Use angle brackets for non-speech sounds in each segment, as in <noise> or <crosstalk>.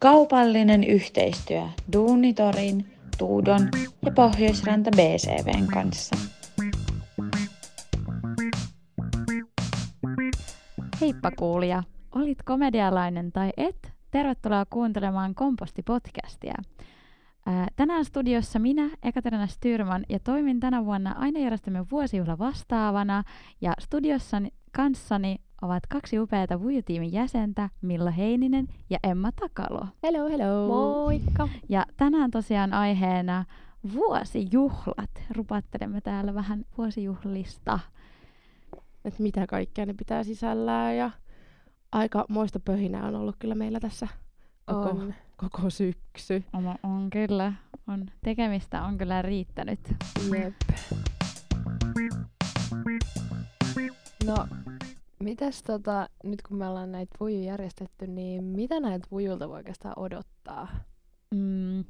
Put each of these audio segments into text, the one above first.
Kaupallinen yhteistyö Duunitorin, Tuudon ja Pohjoisranta BCVn kanssa. Heippa kuulija! Olit komedialainen tai et? Tervetuloa kuuntelemaan Komposti-podcastia. tänään studiossa minä, Ekaterina Styrman, ja toimin tänä vuonna aina järjestämme vuosijuhla vastaavana. Ja studiossa kanssani ovat kaksi upeata Vuju-tiimin jäsentä, Milla Heininen ja Emma Takalo. Hello, hello! Moikka! Ja tänään tosiaan aiheena vuosijuhlat. Rupattelemme täällä vähän vuosijuhlista. Et mitä kaikkea ne pitää sisällään ja aika moista pöhinää on ollut kyllä meillä tässä koko, on. koko syksy. On, on kyllä. On. Tekemistä on kyllä riittänyt. Jep. No, mitäs tota, nyt kun me ollaan näitä vujuja järjestetty, niin mitä näitä vujulta voi oikeastaan odottaa? Mm, öö,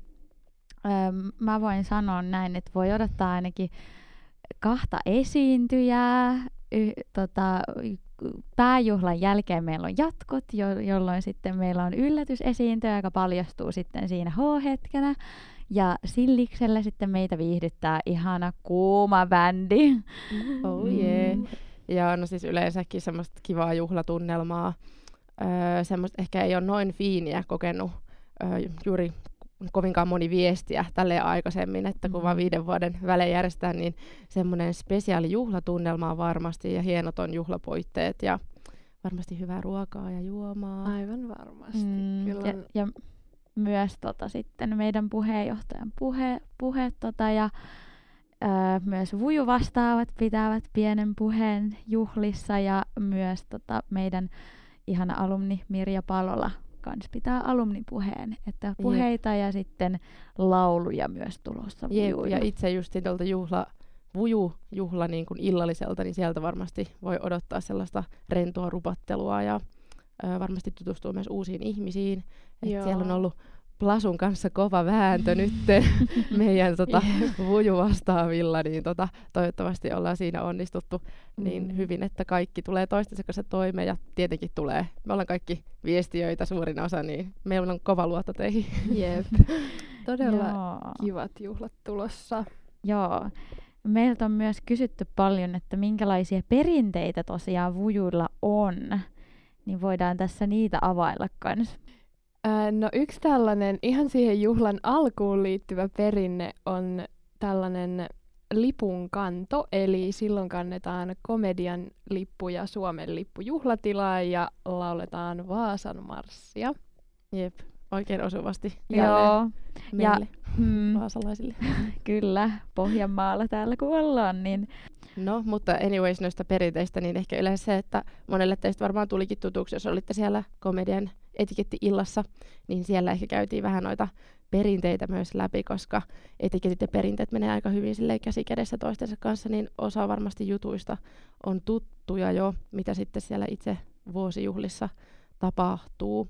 mä voin sanoa näin, että voi odottaa ainakin kahta esiintyjää. Y, tota, pääjuhlan jälkeen meillä on jatkot, jo, jolloin sitten meillä on yllätysesiintyjä, joka paljastuu sitten siinä H-hetkenä. Ja Silliksellä sitten meitä viihdyttää ihana kuuma bändi. Oh yeah. Mm. Ja no siis yleensäkin semmoista kivaa juhlatunnelmaa. Öö, semmoista ehkä ei ole noin fiiniä kokenut öö, juuri kovinkaan moni viestiä tälle aikaisemmin, että kun mm. vaan viiden vuoden välein järjestetään, niin semmoinen spesiaali juhlatunnelma on varmasti ja hienot on juhlapoitteet ja varmasti hyvää ruokaa ja juomaa. Aivan varmasti. Mm, Kyllä. Ja, ja myös tota, sitten meidän puheenjohtajan puhe, puhe tota, ja Öö, myös Vuju vastaavat pitävät pienen puheen juhlissa ja myös tota, meidän ihana alumni Mirja Palola kans pitää alumnipuheen. Että puheita Jep. ja sitten lauluja myös tulossa Jep, ja itse just tuolta juhla, vuju juhla niin kuin illalliselta, niin sieltä varmasti voi odottaa sellaista rentoa rupattelua ja ö, varmasti tutustua myös uusiin ihmisiin. Et siellä on ollut Plasun kanssa kova vääntö nyt <laughs> meidän tota, vuju vastaavilla, niin tota, toivottavasti ollaan siinä onnistuttu niin mm. hyvin, että kaikki tulee toistensa kanssa toimeen ja tietenkin tulee. Me ollaan kaikki viestiöitä suurin osa, niin meillä on kova luotto teihin. Jep. <laughs> Todella kivat juhlat tulossa. Joo. Meiltä on myös kysytty paljon, että minkälaisia perinteitä tosiaan vujuilla on. Niin voidaan tässä niitä availla kanssa. No yksi tällainen ihan siihen juhlan alkuun liittyvä perinne on tällainen lipun kanto, eli silloin kannetaan komedian lippu ja Suomen lippu juhlatilaan ja lauletaan Vaasan marssia. Jep, oikein osuvasti Joo. meille ja, mm, vaasalaisille. <laughs> Kyllä, Pohjanmaalla täällä kun ollaan, niin No, mutta anyways noista perinteistä, niin ehkä yleensä se, että monelle teistä varmaan tulikin tutuksi, jos olitte siellä komedian etiketti-illassa, niin siellä ehkä käytiin vähän noita perinteitä myös läpi, koska etiketit ja perinteet menee aika hyvin käsi kädessä toistensa kanssa, niin osa varmasti jutuista on tuttuja jo, mitä sitten siellä itse vuosijuhlissa tapahtuu.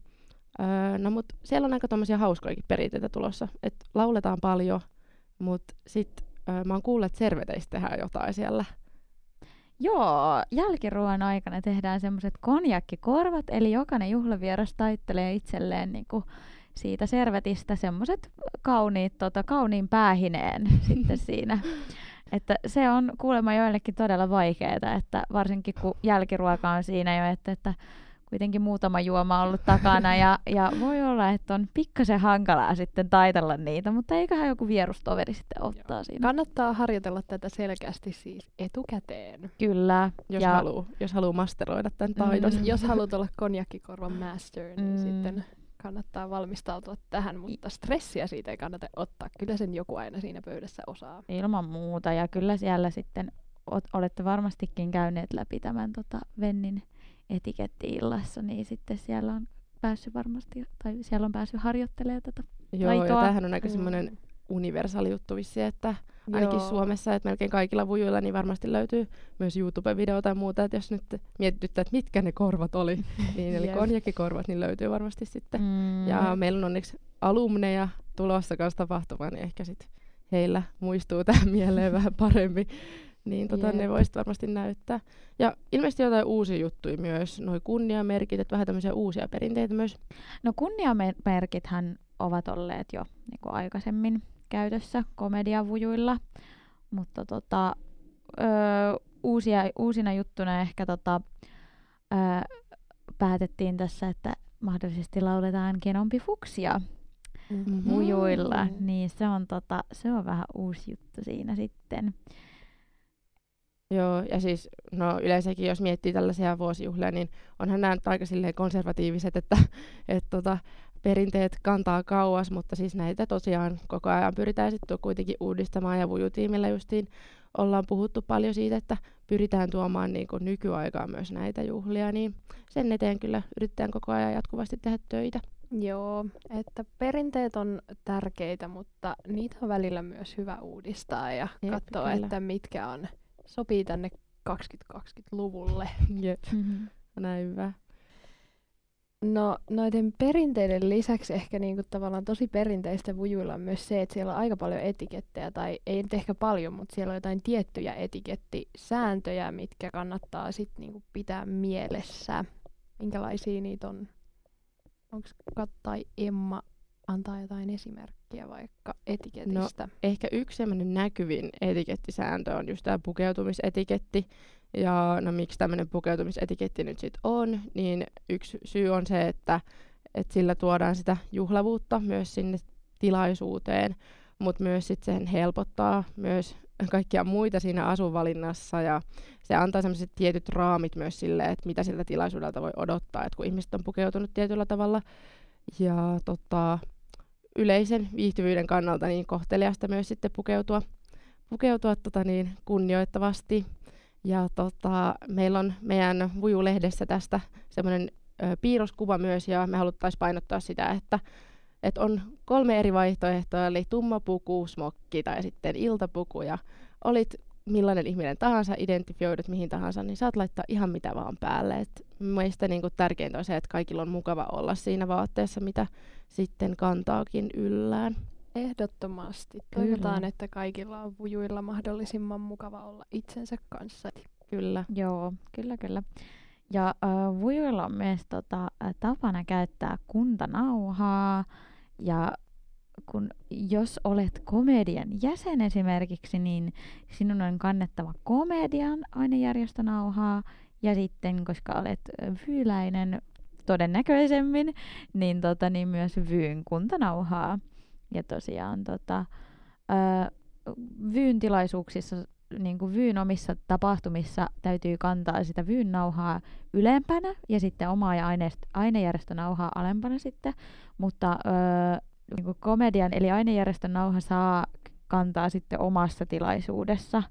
Öö, no mut siellä on aika tommosia hauskojakin perinteitä tulossa, että lauletaan paljon, mutta sitten öö, mä oon kuullut, että serveteistä tehdään jotain siellä Joo, jälkiruoan aikana tehdään semmoiset konjakkikorvat, eli jokainen juhlavieras taittelee itselleen niinku siitä servetistä semmoiset kauniit, tota, kauniin päähineen <laughs> sitten siinä. Että se on kuulemma joillekin todella vaikeaa, että varsinkin kun jälkiruoka on siinä jo, että, että kuitenkin muutama juoma ollut takana ja, ja voi olla, että on pikkasen hankalaa sitten taitella niitä, mutta eiköhän joku vierustoveri sitten ottaa Joo. siinä. Kannattaa harjoitella tätä selkeästi siis etukäteen. Kyllä. Jos ja... haluaa jos haluu masteroida tämän taidon. Mm. jos haluat olla konjakkikorvan master, niin mm. sitten kannattaa valmistautua tähän, mutta stressiä siitä ei kannata ottaa. Kyllä sen joku aina siinä pöydässä osaa. Ilman muuta, ja kyllä siellä sitten olette varmastikin käyneet läpi tämän tota, Vennin etiketti-illassa, niin sitten siellä on päässyt varmasti, tai siellä on päässyt harjoittelemaan tätä Joo, taitoa. ja tämähän on aika mm. semmoinen universaali juttu vissi, että ainakin Joo. Suomessa, että melkein kaikilla vujuilla niin varmasti löytyy myös YouTube-video tai muuta, että jos nyt mietityttää, että mitkä ne korvat oli, <laughs> niin eli konjakkikorvat, niin löytyy varmasti sitten. Mm. Ja meillä on onneksi alumneja tulossa kanssa tapahtumaan, niin ehkä sitten heillä muistuu tähän <laughs> mieleen vähän paremmin niin tota, ne voisit varmasti näyttää. Ja ilmeisesti jotain uusia juttuja myös, noi kunniamerkit, että vähän tämmöisiä uusia perinteitä myös. No kunniamerkithän ovat olleet jo niin kuin aikaisemmin käytössä komediavujuilla, mutta tota, öö, uusia, uusina juttuna ehkä tota, öö, päätettiin tässä, että mahdollisesti lauletaan Genompi Fuksia Mhm. vujuilla, Mm. niin se on, tota, se on vähän uusi juttu siinä sitten. Joo, ja siis no yleensäkin jos miettii tällaisia vuosijuhlia, niin onhan nämä nyt aika silleen konservatiiviset, että et, tota, perinteet kantaa kauas, mutta siis näitä tosiaan koko ajan pyritään sitten kuitenkin uudistamaan ja vujutiimillä justiin ollaan puhuttu paljon siitä, että pyritään tuomaan niin kuin nykyaikaan myös näitä juhlia, niin sen eteen kyllä yritetään koko ajan jatkuvasti tehdä töitä. Joo, että perinteet on tärkeitä, mutta niitä on välillä myös hyvä uudistaa ja Jep, katsoa, kyllä. että mitkä on sopii tänne 2020-luvulle. <laughs> Jep, Mm-hmm. näin hyvä. No noiden perinteiden lisäksi ehkä niinku tavallaan tosi perinteistä vujuilla on myös se, että siellä on aika paljon etikettejä, tai ei nyt ehkä paljon, mutta siellä on jotain tiettyjä etikettisääntöjä, mitkä kannattaa sitten niinku pitää mielessä. Minkälaisia niitä on? Onko Kat tai Emma antaa jotain esimerkkiä vaikka etiketistä? ehkä yksi semmoinen näkyvin etikettisääntö on just tämä pukeutumisetiketti. Ja no miksi tämmöinen pukeutumisetiketti nyt sitten on, niin yksi syy on se, että, että sillä tuodaan sitä juhlavuutta myös sinne tilaisuuteen, mutta myös sit sen helpottaa myös kaikkia muita siinä asuvalinnassa ja se antaa semmoiset tietyt raamit myös sille, että mitä siltä tilaisuudelta voi odottaa, että kun ihmiset on pukeutunut tietyllä tavalla ja tota, yleisen viihtyvyyden kannalta niin kohteliasta myös sitten pukeutua, pukeutua tota niin, kunnioittavasti. Ja tota, meillä on meidän Vuju-lehdessä tästä semmoinen piirroskuva myös, ja me haluttaisiin painottaa sitä, että, että on kolme eri vaihtoehtoa, eli tumma puku, smokki tai sitten iltapuku, ja olit millainen ihminen tahansa, identifioidut mihin tahansa, niin saat laittaa ihan mitä vaan päälle. Et meistä niin kuin tärkeintä on se, että kaikilla on mukava olla siinä vaatteessa, mitä sitten kantaakin yllään. Ehdottomasti. Kyllä. Toivotaan, että kaikilla on vujuilla mahdollisimman mukava olla itsensä kanssa. Kyllä. Joo, kyllä kyllä. Ja äh, vujuilla on myös tota, tapana käyttää kuntanauhaa ja kun jos olet komedian jäsen esimerkiksi, niin sinun on kannettava komedian ainejärjestönauhaa ja sitten, koska olet vyyläinen todennäköisemmin, niin, tota, niin myös vyyn kuntanauhaa. Ja tosiaan tota, ö, vyyn tilaisuuksissa, niin kuin vyyn omissa tapahtumissa täytyy kantaa sitä vyyn nauhaa ylempänä ja sitten omaa ja ainejärjestönauhaa alempana sitten, mutta ö, niin kuin komedian eli ainejärjestön nauha saa kantaa sitten omassa tilaisuudessa,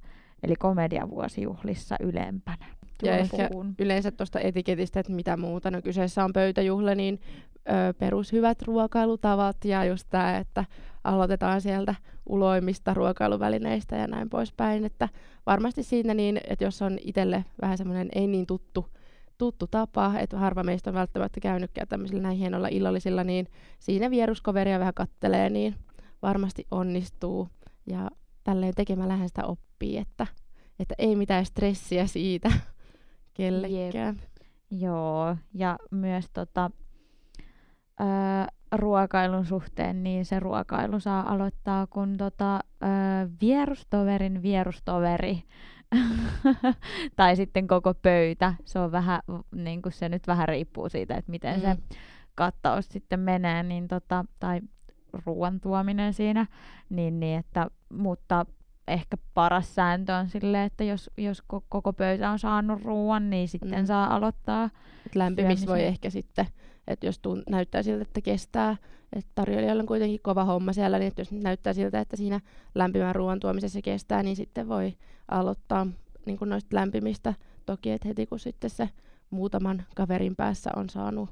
eli komediavuosijuhlissa ylempänä. Ja tuon ehkä puun. yleensä tuosta etiketistä, että mitä muuta. No kyseessä on pöytäjuhla, niin ö, perushyvät ruokailutavat ja just tämä, että aloitetaan sieltä uloimmista ruokailuvälineistä ja näin poispäin. Että varmasti siinä niin, että jos on itselle vähän semmoinen ei niin tuttu, tuttu tapa, että harva meistä on välttämättä käynytkään tämmöisillä näin hienoilla illallisilla, niin siinä vieruskoveria vähän kattelee, niin varmasti onnistuu. Ja tälleen tekemällähän sitä oppii, että, että ei mitään stressiä siitä <laughs> kellekään. Joo, ja myös tota, ö, ruokailun suhteen, niin se ruokailu saa aloittaa, kun tota, ö, vierustoverin vierustoveri <laughs> tai sitten koko pöytä. Se on vähän, niin kuin se nyt vähän riippuu siitä, että miten mm. se kattaus sitten menee, niin tota, tai ruoan tuominen siinä, niin, niin että, mutta ehkä paras sääntö on silleen, että jos, jos ko- koko pöytä on saanut ruoan, niin sitten Mm. saa aloittaa. Lämpimis voi ehkä sitten, että jos tuun, näyttää siltä, että kestää, että tarjoilijoilla on kuitenkin kova homma siellä, niin että jos näyttää siltä, että siinä lämpimän ruoan tuomisessa kestää, niin sitten voi aloittaa niin kuin noista lämpimistä. Toki, että heti kun sitten se muutaman kaverin päässä on saanut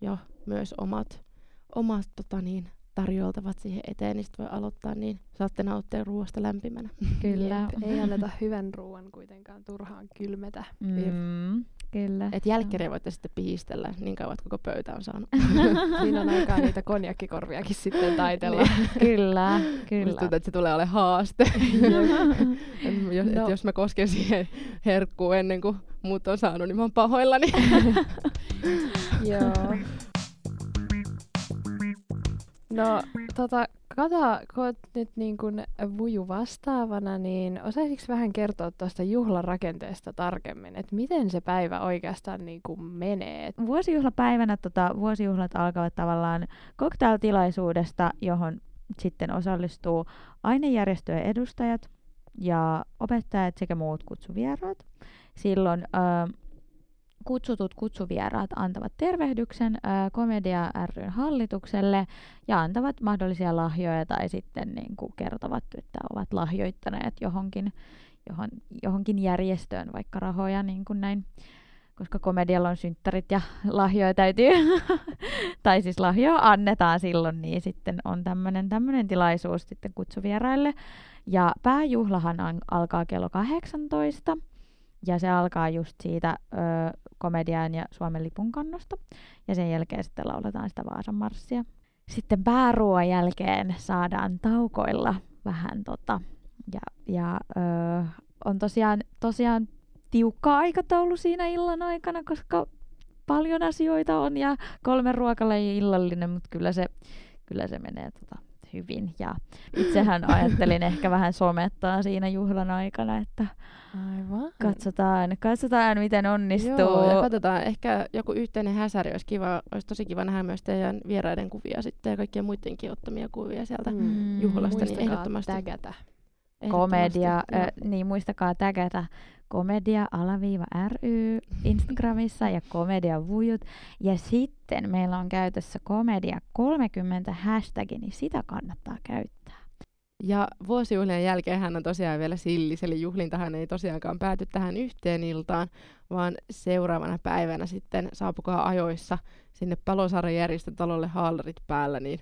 jo myös omat, omat tota niin, tarjoltavat siihen eteen, niin sit voi aloittaa, niin saatte nauttia ruoasta lämpimänä. Kyllä. Jep, ei anneta hyvän ruoan kuitenkaan turhaan kylmetä. Mm, kyllä. Et jälkkäriä voitte sitten pihistellä niin kauan, että koko pöytä on saanut. <laughs> Siinä on aikaa niitä konjakkikorviakin sitten taitella. Kyllä, Musta kyllä. tuntuu, että se tulee olemaan haaste. <laughs> Et jos, No. et jos mä kosken siihen herkkuun ennen kuin muut on saanut, niin mä oon pahoillani. <laughs> Joo. No, tota, Kata, kun oot nyt niin kuin vuju vastaavana, niin osaisitko vähän kertoa tuosta juhlarakenteesta tarkemmin, että miten se päivä oikeastaan niin kuin menee? Vuosijuhlapäivänä tota, vuosijuhlat alkavat tavallaan cocktailtilaisuudesta, johon sitten osallistuu ainejärjestöjen edustajat ja opettajat sekä muut kutsuvieraat. Silloin ö, kutsutut kutsuvieraat antavat tervehdyksen ö, Komedia ryn hallitukselle ja antavat mahdollisia lahjoja tai sitten niin kuin kertovat, että ovat lahjoittaneet johonkin, johon, johonkin järjestöön vaikka rahoja niin kuin näin koska komedialla on synttärit ja lahjoja täytyy, <laughs> tai siis lahjoja annetaan silloin, niin sitten on tämmöinen tilaisuus sitten kutsuvieraille. Ja pääjuhlahan an- alkaa kello 18, ja se alkaa just siitä ö, komedian ja Suomen lipun kannosta, ja sen jälkeen sitten lauletaan sitä Vaasan marssia. Sitten pääruoan jälkeen saadaan taukoilla vähän tota, ja, ja ö, on tosiaan, tosiaan tiukka aikataulu siinä illan aikana, koska paljon asioita on ja kolme ruokalajia illallinen, mutta kyllä se, kyllä se menee tota hyvin. Ja itsehän ajattelin ehkä vähän somettaa siinä juhlan aikana, että Aivan. katsotaan, katsotaan miten onnistuu. Joo, ja katsotaan, ehkä joku yhteinen häsäri olisi kiva, olisi tosi kiva nähdä myös teidän vieraiden kuvia sitten ja kaikkien muidenkin ottamia kuvia sieltä Mm. juhlasta, niin Muistakaa ehdottomasti. tägätä. komedia, ö, niin muistakaa tägätä komedia alaviiva ry Instagramissa ja komedia vujut. Ja sitten meillä on käytössä komedia 30 hashtag, niin sitä kannattaa käyttää. Ja vuosijuhlien jälkeen hän on tosiaan vielä sillis, eli juhlintahan ei tosiaankaan pääty tähän yhteen iltaan, vaan seuraavana päivänä sitten saapukaa ajoissa sinne Palosaaren järjestötalolle haalarit päällä, niin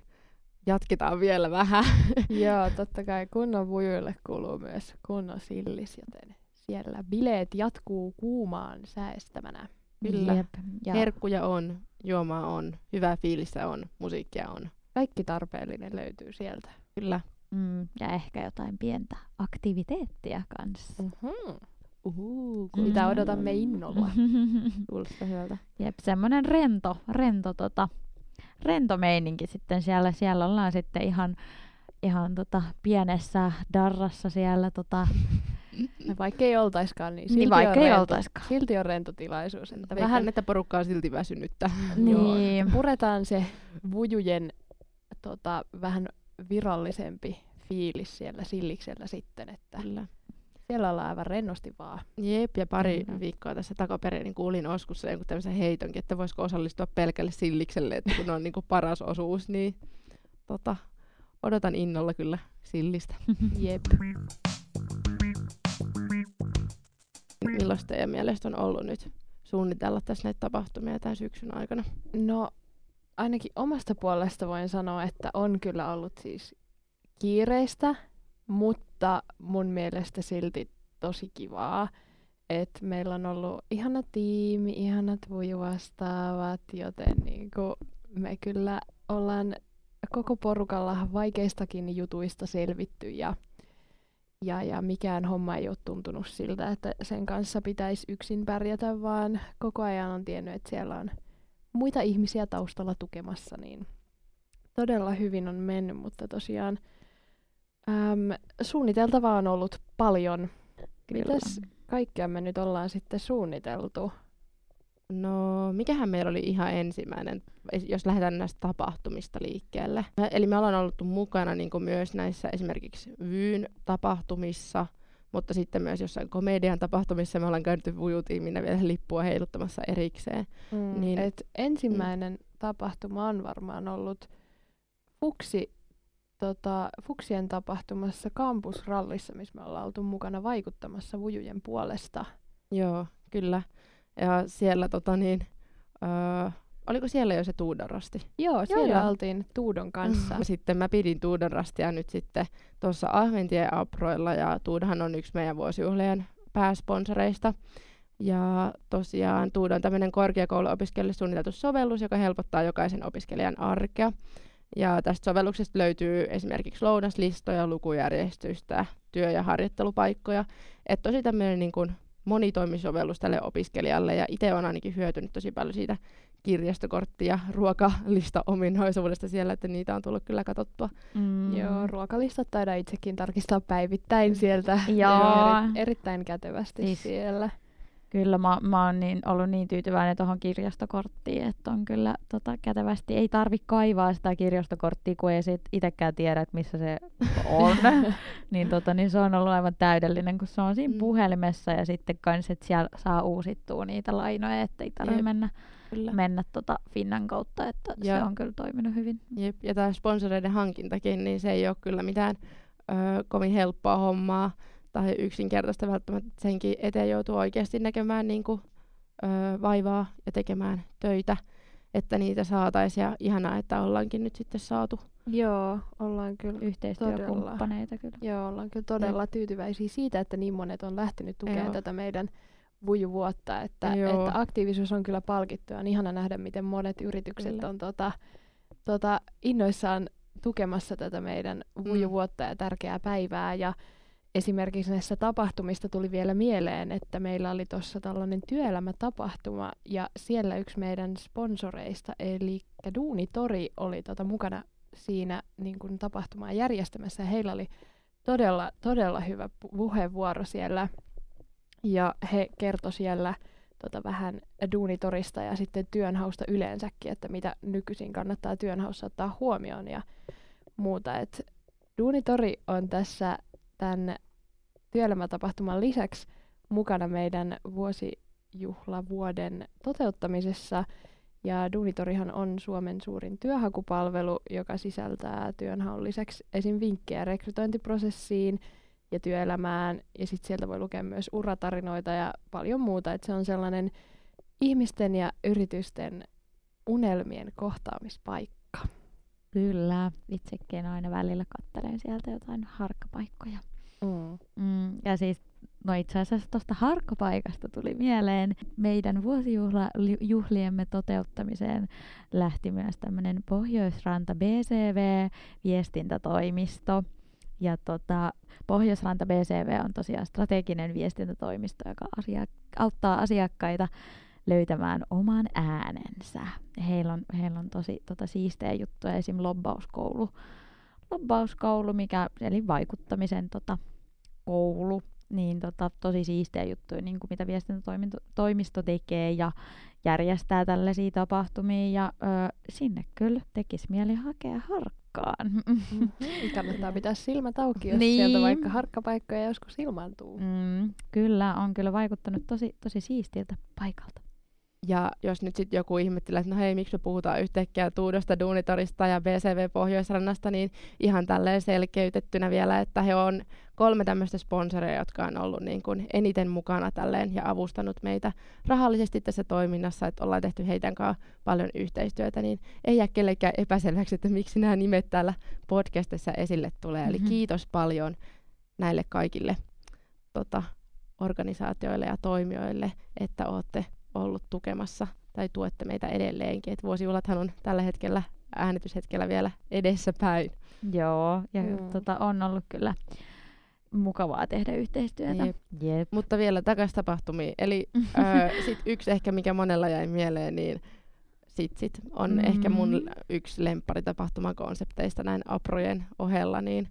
jatketaan vielä vähän. Joo, totta kai kunnon vujuille kuuluu myös kunnon sillis, joten siellä bileet jatkuu kuumaan säästämänä. Kyllä. Jep. Ja Herkkuja on, juomaa on, hyvää fiilistä on, musiikkia on. Kaikki tarpeellinen löytyy sieltä. Kyllä. mm, ja ehkä jotain pientä aktiviteettia kanssa. Uhuu, Mitä Mm. odotamme innolla. <laughs> Kuulostaa hyvältä. Jep, semmoinen rento, rento, tota, rento meininki sitten siellä. Siellä ollaan sitten ihan, ihan tota, pienessä darrassa siellä. Tota, Vaikka ei oltaiskaan, niin silti, niin vaikka on, ei rento, silti on rento tilaisuus. Että Vähän, vähän että porukka on silti väsynyttä. Niin. puretaan se vujujen tota, vähän virallisempi fiilis siellä silliksellä sitten, että Kyllä. siellä ollaan aivan rennosti vaan. Jep, ja pari Kyllä. viikkoa tässä takaperin niin kuulin Oskussa jonkun tämmöisen heitonkin, että voisiko osallistua pelkälle sillikselle, että kun on niin kuin paras osuus, niin tota, odotan innolla kyllä sillistä. <laughs> Jep. Millaista teidän mielestä on ollut nyt suunnitella tässä näitä tapahtumia tämän syksyn aikana? No ainakin omasta puolesta voin sanoa, että on kyllä ollut siis kiireistä, mutta mun mielestä silti tosi kivaa. Et meillä on ollut ihana tiimi, ihanat vujuvastaavat, joten niinku me kyllä ollaan koko porukalla vaikeistakin jutuista selvitty ja, ja, ja mikään homma ei ole tuntunut siltä, että sen kanssa pitäisi yksin pärjätä, vaan koko ajan on tiennyt, että siellä on muita ihmisiä taustalla tukemassa, niin todella hyvin on mennyt, mutta tosiaan äm, suunniteltavaa on ollut paljon. Mitäs kaikkea me nyt ollaan sitten suunniteltu? No, mikähän meillä oli ihan ensimmäinen, jos lähdetään näistä tapahtumista liikkeelle. Eli me ollaan ollut mukana niin myös näissä esimerkiksi Vyyn tapahtumissa, mutta sitten myös jossain komedian tapahtumissa me ollaan käynyt vujutiiminä vielä lippua heiluttamassa erikseen. Mm, niin, et ensimmäinen mm. tapahtuma on varmaan ollut Fuksi, tota, Fuksien tapahtumassa kampusrallissa, missä me ollaan oltu mukana vaikuttamassa vujujen puolesta. Joo, kyllä. Ja siellä tota niin, öö, oliko siellä jo se Tuudon rasti? Joo, siellä joo. oltiin Tuudon kanssa. Mm. <laughs> Sitten mä pidin Tuudon rastia nyt sitten tuossa Ahventien aproilla ja Tuudahan on yksi meidän vuosijuhlien pääsponsoreista. Ja tosiaan Tuuda on tämmöinen korkeakouluopiskelijalle suunniteltu sovellus, joka helpottaa jokaisen opiskelijan arkea. Ja tästä sovelluksesta löytyy esimerkiksi lounaslistoja, lukujärjestystä, työ- ja harjoittelupaikkoja. Että tosi tämmöinen niin kuin monitoimisovellus tälle opiskelijalle ja itse olen ainakin hyötynyt tosi paljon siitä kirjastokortti- ja ruokalista-ominaisuudesta siellä, että niitä on tullut kyllä katsottua. Mm. Joo, ruokalistat taidaan itsekin tarkistaa päivittäin sieltä. Joo. Eri, erittäin kätevästi Siis- siellä. Kyllä mä, mä oon niin, ollut niin tyytyväinen tuohon kirjastokorttiin, että on kyllä tota, kätevästi. Ei tarvi kaivaa sitä kirjastokorttia, kun ei sit itsekään tiedä, että missä se on. <laughs> niin, tota, niin se on ollut aivan täydellinen, kun se on siinä Mm. puhelimessa ja sitten kans, että siellä saa uusittua niitä lainoja, että ei tarvitse Jep. mennä, Kyllä. mennä tota Finnan kautta, että Ja- se on kyllä toiminut hyvin. Jep. Ja tämä sponsoreiden hankintakin, niin se ei ole kyllä mitään ö, kovin helppoa hommaa tai yksinkertaista välttämättä. Senkin eteen joutuu oikeasti näkemään niin kuin, ö, vaivaa ja tekemään töitä, että niitä saataisiin. Ja ihanaa, että ollaankin nyt sitten saatu. Joo, ollaan kyllä. Yhteistyökumppaneita kyllä. Joo, ollaan kyllä todella tyytyväisiä siitä, että niin monet on lähtenyt tukemaan Joo. tätä meidän vujuvuotta, että, Joo. että aktiivisuus on kyllä palkittu ja on ihana nähdä, miten monet yritykset Kyllä. on tota, tota, innoissaan tukemassa tätä meidän Mm. vujuvuotta ja tärkeää päivää ja esimerkiksi näissä tapahtumista tuli vielä mieleen, että meillä oli tuossa tällainen työelämätapahtuma ja siellä yksi meidän sponsoreista eli Duunitori oli tota mukana siinä niin kuin tapahtumaa järjestämässä ja heillä oli todella, todella hyvä pu- puheenvuoro siellä ja he kertoi siellä tota, vähän duunitorista ja sitten työnhausta yleensäkin, että mitä nykyisin kannattaa työnhaussa ottaa huomioon ja muuta. Et duunitori on tässä tämän työelämätapahtuman lisäksi mukana meidän vuosijuhlavuoden toteuttamisessa. Ja Duunitorihan on Suomen suurin työhakupalvelu, joka sisältää työnhaun lisäksi esim. vinkkejä rekrytointiprosessiin ja työelämään. Ja sitten sieltä voi lukea myös uratarinoita ja paljon muuta. Et se on sellainen ihmisten ja yritysten unelmien kohtaamispaikka. Kyllä, itsekin aina välillä kattelen sieltä jotain harkkapaikkoja. Mm. Ja siis, no itse asiassa tuosta harkkapaikasta tuli mieleen. Meidän vuosijuhliemme toteuttamiseen lähti myös tämmöinen Pohjoisranta BCV-viestintätoimisto. Ja tota, Pohjoisranta BCV on tosiaan strateginen viestintätoimisto, joka asia- auttaa asiakkaita löytämään oman äänensä. Heillä on, heillä on tosi tota, siistejä juttuja, esim. lobbauskoulu, lobbauskoulu, mikä, eli vaikuttamisen tota, koulu, niin tota, tosi siistejä juttuja, niin kuin mitä viestintätoimisto tekee ja järjestää tällaisia tapahtumia ja ö, sinne kyllä tekisi mieli hakea harkkaan. Mm-hmm. Kannattaa pitää silmät auki, jos Niin. sieltä vaikka harkkapaikkoja joskus ilmaantuu. Mm, kyllä, on kyllä vaikuttanut tosi, tosi siistiltä paikalta. Ja jos nyt sitten joku ihmettelee, että no hei, miksi me puhutaan yhtäkkiä Tuudosta, Duunitorista ja BCV Pohjoisrannasta, niin ihan tälleen selkeytettynä vielä, että he on kolme tämmöistä sponsoria, jotka on ollut niin kuin eniten mukana tälleen ja avustanut meitä rahallisesti tässä toiminnassa, että ollaan tehty heidän kanssa paljon yhteistyötä, niin ei jää kellekään epäselväksi, että miksi nämä nimet täällä podcastissa esille tulee. Eli Mhm. kiitos paljon näille kaikille tota, organisaatioille ja toimijoille, että olette ollut tukemassa tai tuette meitä edelleenkin. Et vuosijuhlathan on tällä hetkellä äänityshetkellä vielä edessä päin. Joo, ja Mm. tota, on ollut kyllä mukavaa tehdä yhteistyötä. Jep. Jep. Mutta vielä takaisin tapahtumiin. Eli öö, <laughs> sit yksi ehkä, mikä monella jäi mieleen, niin sit, sit on mm. ehkä mun yksi lempparitapahtumakonsepteista näin aprojen ohella, niin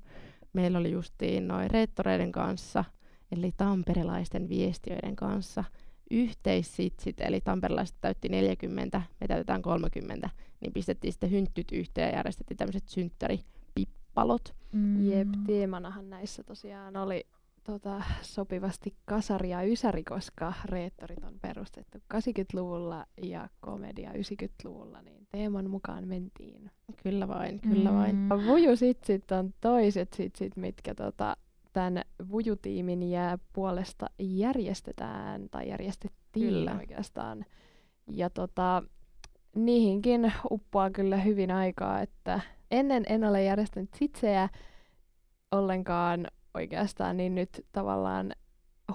meillä oli justiin noin reettoreiden kanssa, eli tamperelaisten viestiöiden kanssa yhteissitsit, eli tamperelaiset täytti 40, me täytetään 30, niin pistettiin sitten hynttyt yhteen ja järjestettiin tämmöiset synttäripippalot. Mm. Jep, teemanahan näissä tosiaan oli tota, sopivasti kasari ja ysäri, koska reettorit on perustettu 80-luvulla ja komedia 90-luvulla, niin teeman mukaan mentiin. Kyllä vain, kyllä vain. Mm. Vujusitsit on toiset sitsit, mitkä tota, tämän vujutiimin jää puolesta järjestetään, tai järjestettiin Kyllä. oikeastaan. Ja tota, niihinkin uppoaa kyllä hyvin aikaa, että ennen en ole järjestänyt sitsejä ollenkaan oikeastaan, niin nyt tavallaan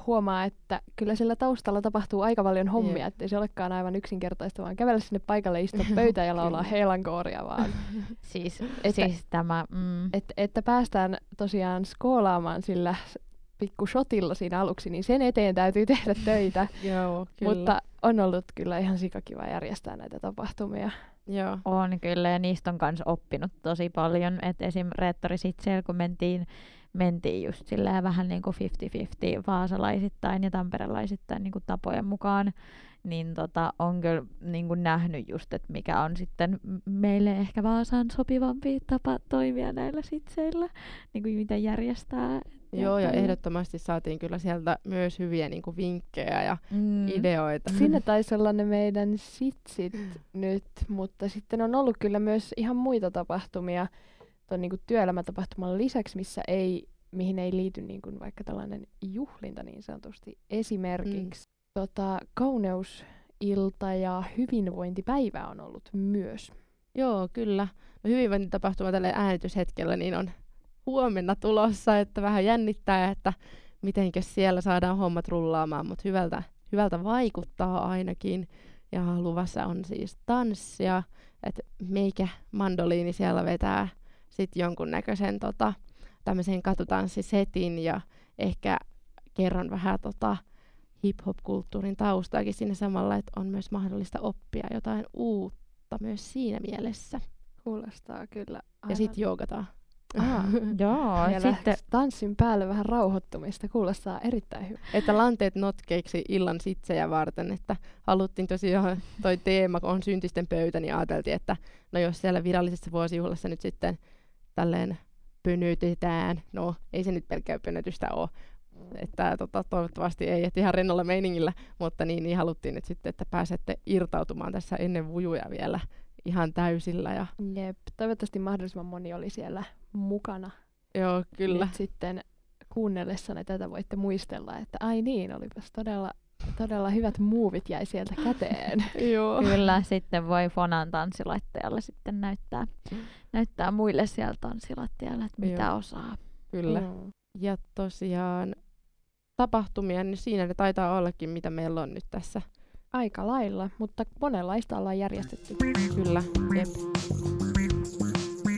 huomaa, että kyllä sillä taustalla tapahtuu aika paljon hommia, ettei se olekaan aivan yksinkertaista, vaan kävellä sinne paikalle, istua <laughs> pöytään ja laulaa heilankooria vaan. <laughs> Siis, Että- siis tämä, mm, Et, että päästään tosiaan skoolaamaan sillä pikku shotilla siinä aluksi, niin sen eteen täytyy tehdä töitä. <laughs> Joo, kyllä. Mutta on ollut kyllä ihan sikakiva järjestää näitä tapahtumia. Joo. on kyllä ja niistä on myös oppinut tosi paljon. Et esim. Reettori Sitseellä, kun mentiin, mentiin just silleen vähän niin kuin 50-50 vaasalaisittain ja tamperelaisittain niin kuin tapojen mukaan, niin tota, on kyllä niin kuin nähnyt just, että mikä on sitten meille ehkä Vaasaan sopivampi tapa toimia näillä sitseillä, niin kuin miten järjestää. Joo, ja ehdottomasti saatiin kyllä sieltä myös hyviä niin kuin vinkkejä ja mm. ideoita. Siinä taisi olla ne meidän sitsit nyt, mutta sitten on ollut kyllä myös ihan muita tapahtumia tuon niin työelämätapahtuman lisäksi, missä ei, mihin ei liity niin kuin vaikka tällainen juhlinta niin sanotusti. Esimerkiksi mm. tota, kauneusilta ja hyvinvointipäivä on ollut myös. Joo, kyllä. No hyvinvointitapahtuma tällä äänityshetkellä niin on huomenna tulossa, että vähän jännittää, että mitenkä siellä saadaan hommat rullaamaan, mutta hyvältä, hyvältä vaikuttaa ainakin. Ja luvassa on siis tanssia, että meikä mandoliini siellä vetää sitten jonkunnäköisen tota, tämmöisen katutanssisetin ja ehkä kerron vähän tota, hip-hop-kulttuurin taustaakin siinä samalla, että on myös mahdollista oppia jotain uutta myös siinä mielessä. Kuulostaa kyllä Ja sitten joogataan. Aa, <laughs> Joo, Vielä sitten tanssin päälle vähän rauhoittumista. Kuulostaa erittäin hyvä. että lanteet notkeiksi illan sitsejä varten, että haluttiin tosiaan toi teema, kun on syntisten pöytä, niin ajateltiin, että no jos siellä virallisessa vuosijuhlassa nyt sitten tälleen pönötetään, no ei se nyt pelkkää pönötystä ole, että tota, toivottavasti ei, että ihan rennolla meiningillä, mutta niin, niin haluttiin nyt sitten, että pääsette irtautumaan tässä ennen vujuja vielä ihan täysillä ja Jep. Toivottavasti mahdollisimman moni oli siellä mukana. joo, kyllä. Nyt sitten kuunnellessanne tätä voitte muistella, että ai niin, olipas todella, todella hyvät muuvit jäi sieltä käteen. <laughs> Joo. Kyllä, sitten voi Fonan tanssilattialla sitten näyttää, näyttää muille siellä tanssilattialla, että mitä Joo. osaa. Kyllä. Mm. Ja tosiaan tapahtumia, niin siinä ne taitaa ollakin, mitä meillä on nyt tässä. Aika lailla, mutta monenlaista ollaan järjestetty. Kyllä. Jep.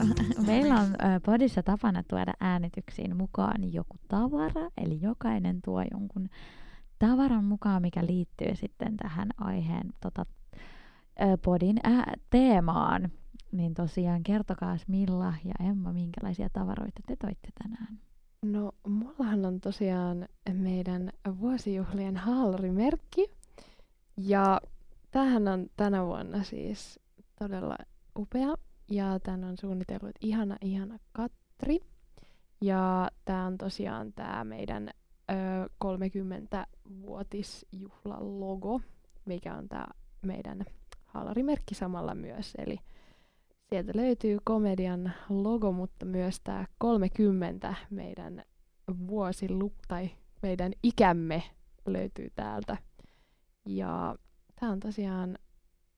<laughs> Meillä on podissa tapana tuoda äänityksiin mukaan joku tavara, eli jokainen tuo jonkun tavaran mukaan, mikä liittyy sitten tähän aiheen tota, podin ää, teemaan. Niin tosiaan kertokaa Milla ja Emma, minkälaisia tavaroita te toitte tänään. No, mullahan on tosiaan meidän vuosijuhlien haalarimerkki. Ja tämähän on tänä vuonna siis todella upea. Ja tämän on suunnitellut ihana, ihana Katri. Ja tämä on tosiaan tämä meidän 30-vuotisjuhlan logo, mikä on tämä meidän haalarimerkki samalla myös. Eli sieltä löytyy komedian logo, mutta myös tämä 30 meidän vuosilu tai meidän ikämme löytyy täältä. Ja tämä on tosiaan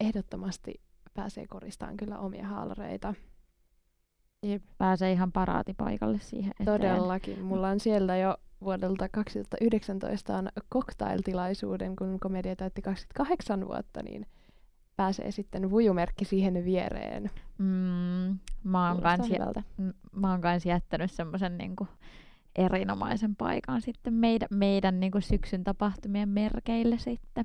ehdottomasti pääsee koristaan kyllä omia haalareita. Pääsee ihan paraatipaikalle siihen eteen. Todellakin. Mulla on sieltä jo vuodelta 2019 on cocktailtilaisuuden, kun komedia täytti 28 vuotta, niin pääsee sitten vujumerkki siihen viereen. Mm, mä, oon kans, jä- m- mä oon kans jättänyt semmoisen niinku erinomaisen paikan sitten meidän, meidän niinku syksyn tapahtumien merkeille sitten.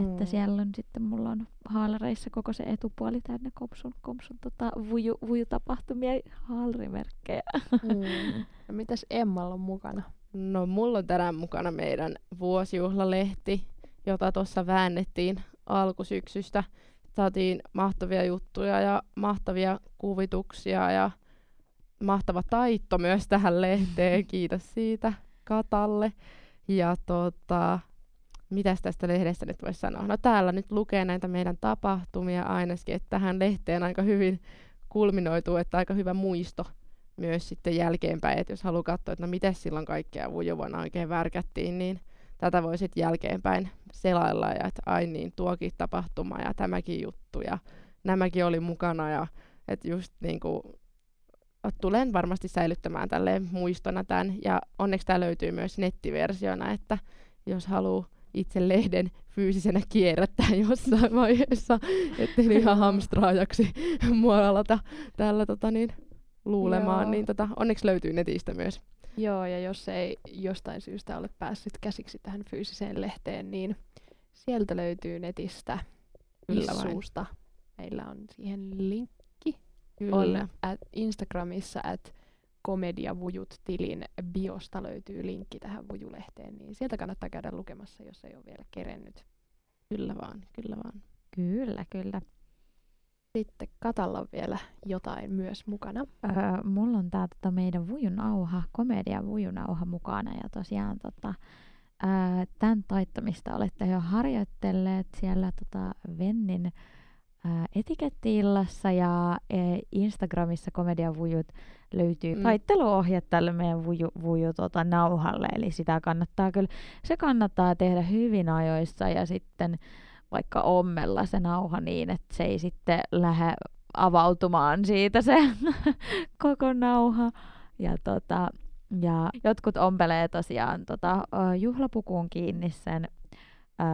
Että Mm. siellä on sitten, mulla on haalareissa koko se etupuoli täynnä kompsun, kompsun tota, vuju, vujutapahtumia haalarimerkkejä. Mm. No, mitäs Emmalla on mukana? No mulla on tänään mukana meidän vuosijuhlalehti, jota tuossa väännettiin alkusyksystä. Saatiin mahtavia juttuja ja mahtavia kuvituksia ja mahtava taitto myös tähän lehteen. Kiitos siitä Katalle. Ja tota, mitäs tästä lehdestä nyt voisi sanoa? No täällä nyt lukee näitä meidän tapahtumia ainakin, että tähän lehteen aika hyvin kulminoituu, että aika hyvä muisto myös sitten jälkeenpäin, että jos haluaa katsoa, että no miten silloin kaikkea vuojuvuonna oikein värkättiin, niin tätä voi sitten jälkeenpäin selailla ja että ai niin, tuokin tapahtuma ja tämäkin juttu ja nämäkin oli mukana ja että just niin kuin, tulen varmasti säilyttämään tälleen muistona tämän ja onneksi tämä löytyy myös nettiversiona, että jos haluaa itse lehden fyysisenä kierrättää jossain vaiheessa, ettei ihan hamstraajaksi mua alata täällä tota niin, luulemaan, Joo. niin tota, onneksi löytyy netistä myös. Joo, ja jos ei jostain syystä ole päässyt käsiksi tähän fyysiseen lehteen, niin sieltä löytyy netistä Kyllä vain. issuusta. Meillä on siihen linkki. Kyllä. On at Instagramissa, at komediavujut tilin biosta löytyy linkki tähän vujulehteen, niin sieltä kannattaa käydä lukemassa, jos ei ole vielä kerennyt. Kyllä vaan, kyllä vaan. Kyllä, kyllä. Sitten Katalla on vielä jotain myös mukana. Öö, mulla on tää tota meidän vujunauha, komedia vujunauha mukana ja tosiaan tota, öö, tämän taittamista olette jo harjoitelleet siellä tota Vennin etikettiillassa ja e, Instagramissa komedian vujut löytyy Mm. taitteluohje tälle meidän vuju, vuju tota, nauhalle, eli sitä kannattaa kyllä, se kannattaa tehdä hyvin ajoissa ja sitten vaikka ommella se nauha niin, että se ei sitten lähde avautumaan siitä se <laughs> koko nauha. Ja, tota, ja jotkut ompelee tosiaan tota, juhlapukuun kiinni sen ö,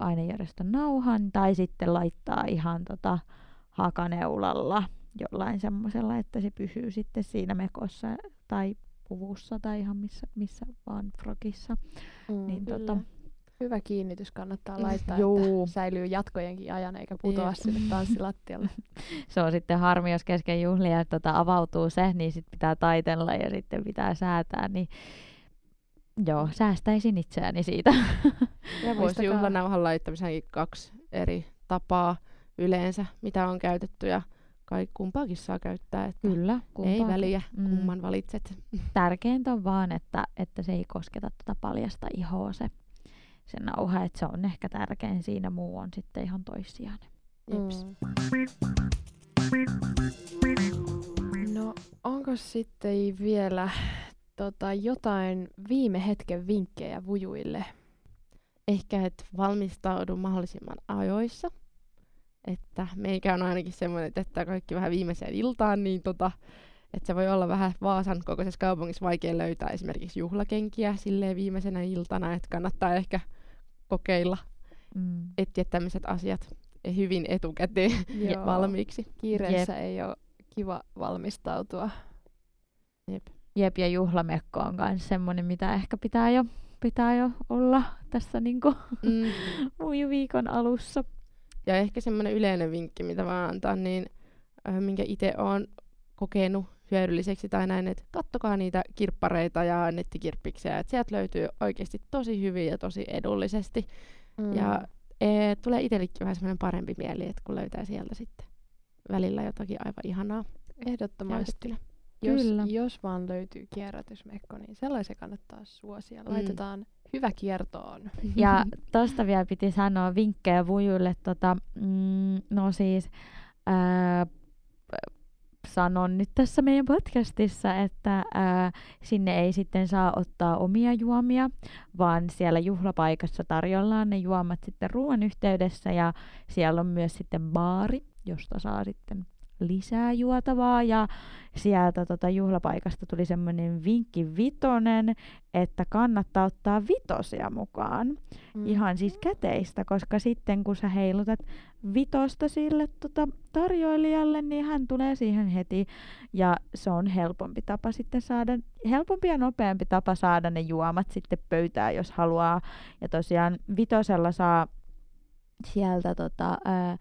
ainejärjestön nauhan tai sitten laittaa ihan tota, hakaneulalla jollain semmoisella, että se pysyy sitten siinä mekossa tai puvussa tai ihan missä, missä vaan frogissa. Mm, Niin kyllä. tota, Hyvä kiinnitys kannattaa Mm, laittaa, juu. että säilyy jatkojenkin ajan eikä putoa Jep. sinne <laughs> tanssilattialle. se on sitten harmi, jos kesken juhlia tota, avautuu se, niin sitten pitää taitella ja sitten pitää säätää, niin joo, säästäisin itseäni siitä. Ja <laughs> voisi juhlanauhan laittamisenkin kaksi eri tapaa yleensä, mitä on käytetty ja kai kumpaakin saa käyttää. Että Kyllä, ei kumpaakin. väliä, Mm. kumman valitset. <laughs> Tärkeintä on vaan, että, että se ei kosketa tätä paljasta ihoa se, se nauha, että se on ehkä tärkein siinä, muu on sitten ihan toissijainen. Jeps. Mm. No, onko sitten vielä tota, jotain viime hetken vinkkejä vujuille? Ehkä, että valmistaudu mahdollisimman ajoissa. Että meikä on ainakin semmoinen, että jättää kaikki vähän viimeiseen iltaan, niin tota, että se voi olla vähän Vaasan kokoisessa kaupungissa vaikea löytää esimerkiksi juhlakenkiä silleen viimeisenä iltana, että kannattaa ehkä kokeilla Mm. etsiä tämmöiset asiat hyvin etukäteen <laughs> Joo. valmiiksi. Kiireessä ei ole kiva valmistautua. Jep. Jep, ja juhlamekko on myös semmoinen, mitä ehkä pitää jo, pitää jo olla tässä niinku Mm. <laughs> viikon alussa. Ja ehkä semmoinen yleinen vinkki, mitä vaan antaa, niin äh, minkä itse olen kokenut hyödylliseksi tai näin, että kattokaa niitä kirppareita ja nettikirppiksiä, että sieltä löytyy oikeasti tosi hyvin ja tosi edullisesti. Mm. Ja e, tulee itsellekin vähän semmoinen parempi mieli, että kun löytää sieltä sitten välillä jotakin aivan ihanaa Ehdottomasti. käytettynä. Jos, Kyllä. jos vaan löytyy kierrätysmekko, niin sellaisen kannattaa suosia. Mm. Laitetaan hyvä kiertoon. <laughs> Ja tosta vielä piti sanoa vinkkejä vujuille. Tota, mm, no siis, ää, sanon nyt tässä meidän podcastissa, että ää, sinne ei sitten saa ottaa omia juomia, vaan siellä juhlapaikassa tarjollaan ne juomat sitten ruoan yhteydessä ja siellä on myös sitten baari, josta saa sitten lisää juotavaa ja sieltä tota juhlapaikasta tuli semmoinen vinkki vitonen, että kannattaa ottaa vitosia mukaan. Mm. Ihan siis käteistä, koska sitten kun sä heilutat vitosta sille tota, tarjoilijalle, niin hän tulee siihen heti. Ja se on helpompi tapa sitten saada, helpompi ja nopeampi tapa saada ne juomat sitten pöytään, jos haluaa. Ja tosiaan vitosella saa sieltä tota, ää,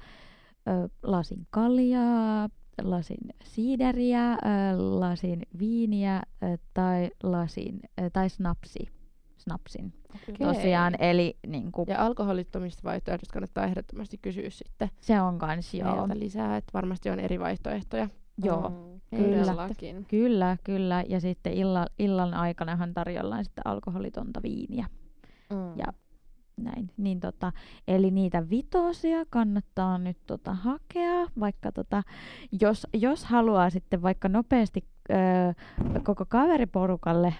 ää, lasin kaljaa, lasin siideriä, ää, lasin viiniä ää, tai lasin ää, tai snapsi, snapsin. Okei. Tosiaan, eli niin kuin, Ja alkoholittomista vaihtoehdoista kannattaa ehdottomasti kysyä sitten se on kans joo. meiltä lisää, että varmasti on eri vaihtoehtoja. joo. Mm, Kyllä. todellakin. Kyllä, kyllä. Ja sitten illa, illan aikanahan tarjollaan sitten alkoholitonta viiniä. Niin tota, eli niitä vitosia kannattaa nyt tota hakea, vaikka tota, jos, jos haluaa sitten vaikka nopeasti koko kaveriporukalle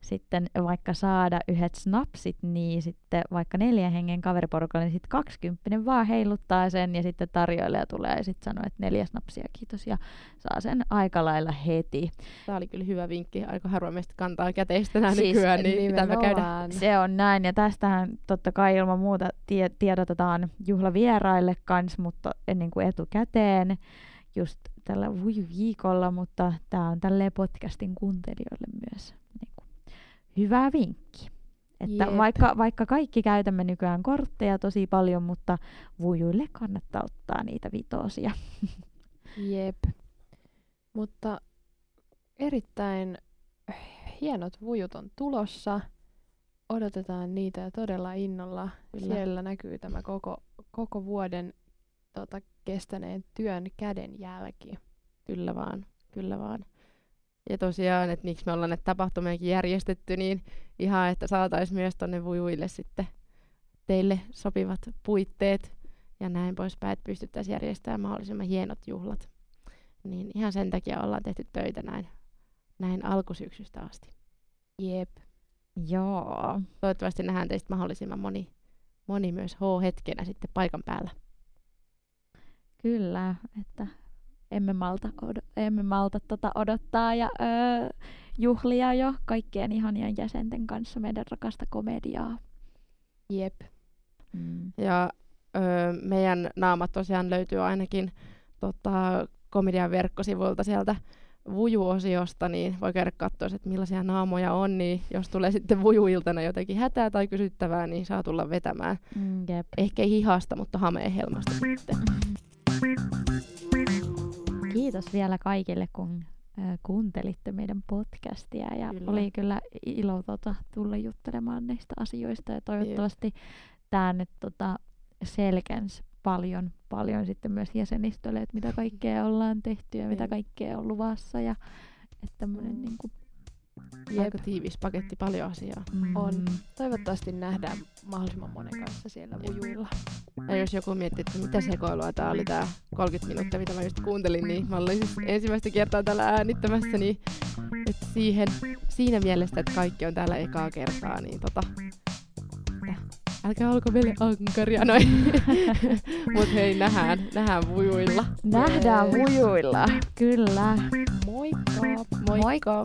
sitten vaikka saada yhdet snapsit, niin sitten vaikka neljän hengen kaveriporukalle, niin sitten kaksikymppinen vaan heiluttaa sen ja sitten tarjoilija tulee ja sitten sanoo, että neljä snapsia, kiitos ja saa sen aika lailla heti. Tämä oli kyllä hyvä vinkki. Aika harva meistä kantaa käteistä nämä Siis nykyään, niin pitää käydä. Se on näin ja tästähän totta kai ilman muuta tie- tiedotetaan juhlavieraille kans, mutta niin kuin etukäteen just tällä viikolla, mutta tämä on tälle podcastin kuuntelijoille myös hyvä vinkki. Että Jep. vaikka, vaikka kaikki käytämme nykyään kortteja tosi paljon, mutta vujuille kannattaa ottaa niitä vitosia. Jep. Mutta erittäin hienot vujut on tulossa. Odotetaan niitä todella innolla. Kyllä. Siellä näkyy tämä koko, koko vuoden tota, kestäneen työn kädenjälki. Kyllä vaan, kyllä vaan. Ja tosiaan, että miksi me ollaan näitä tapahtumiakin järjestetty, niin ihan, että saataisiin myös tonne vujuille sitten teille sopivat puitteet ja näin poispäin, että pystyttäisiin järjestämään mahdollisimman hienot juhlat. Niin ihan sen takia ollaan tehty töitä näin, näin alkusyksystä asti. Jep. Joo. Toivottavasti nähdään teistä mahdollisimman moni, moni myös H-hetkenä sitten paikan päällä. Kyllä, että emme malta, od- emme malta tota odottaa ja öö, juhlia jo kaikkien ihanien jäsenten kanssa meidän rakasta komediaa. Jep. Mm. Ja öö, meidän naamat tosiaan löytyy ainakin tota, komedian verkkosivuilta sieltä vujuosiosta, niin voi käydä katsoa, että millaisia naamoja on, niin jos tulee sitten vujuiltana jotenkin hätää tai kysyttävää, niin saa tulla vetämään. Mm, jep. Ehkä ei hihasta, mutta hameenhelmasta sitten. Kiitos vielä kaikille, kun kuuntelitte meidän podcastia ja Kyllä. oli kyllä ilo tota, tulla juttelemaan näistä asioista ja toivottavasti tämä nyt tota, selkens paljon, paljon sitten myös jäsenistölle, että mitä kaikkea ollaan tehty ja mitä Jep. kaikkea on luvassa ja että tämmöinen Mm. niin kuin, Aika tiivis paketti, paljon asiaa. On. Toivottavasti nähdään mahdollisimman monen kanssa siellä vujuilla. Ja jos joku miettii, että mitä sekoilua tämä oli tämä 30 minuuttia, mitä mä just kuuntelin, niin mä olin siis ensimmäistä kertaa täällä äänittämässä, niin että siihen, siinä mielessä, että kaikki on täällä ekaa kertaa, niin tota, että älkää olko meille ankaria noin. <laughs> Mut hei, nähdään, nähdään vujuilla. Nähdään vujuilla, kyllä. Moikka! Moikka! Moikka!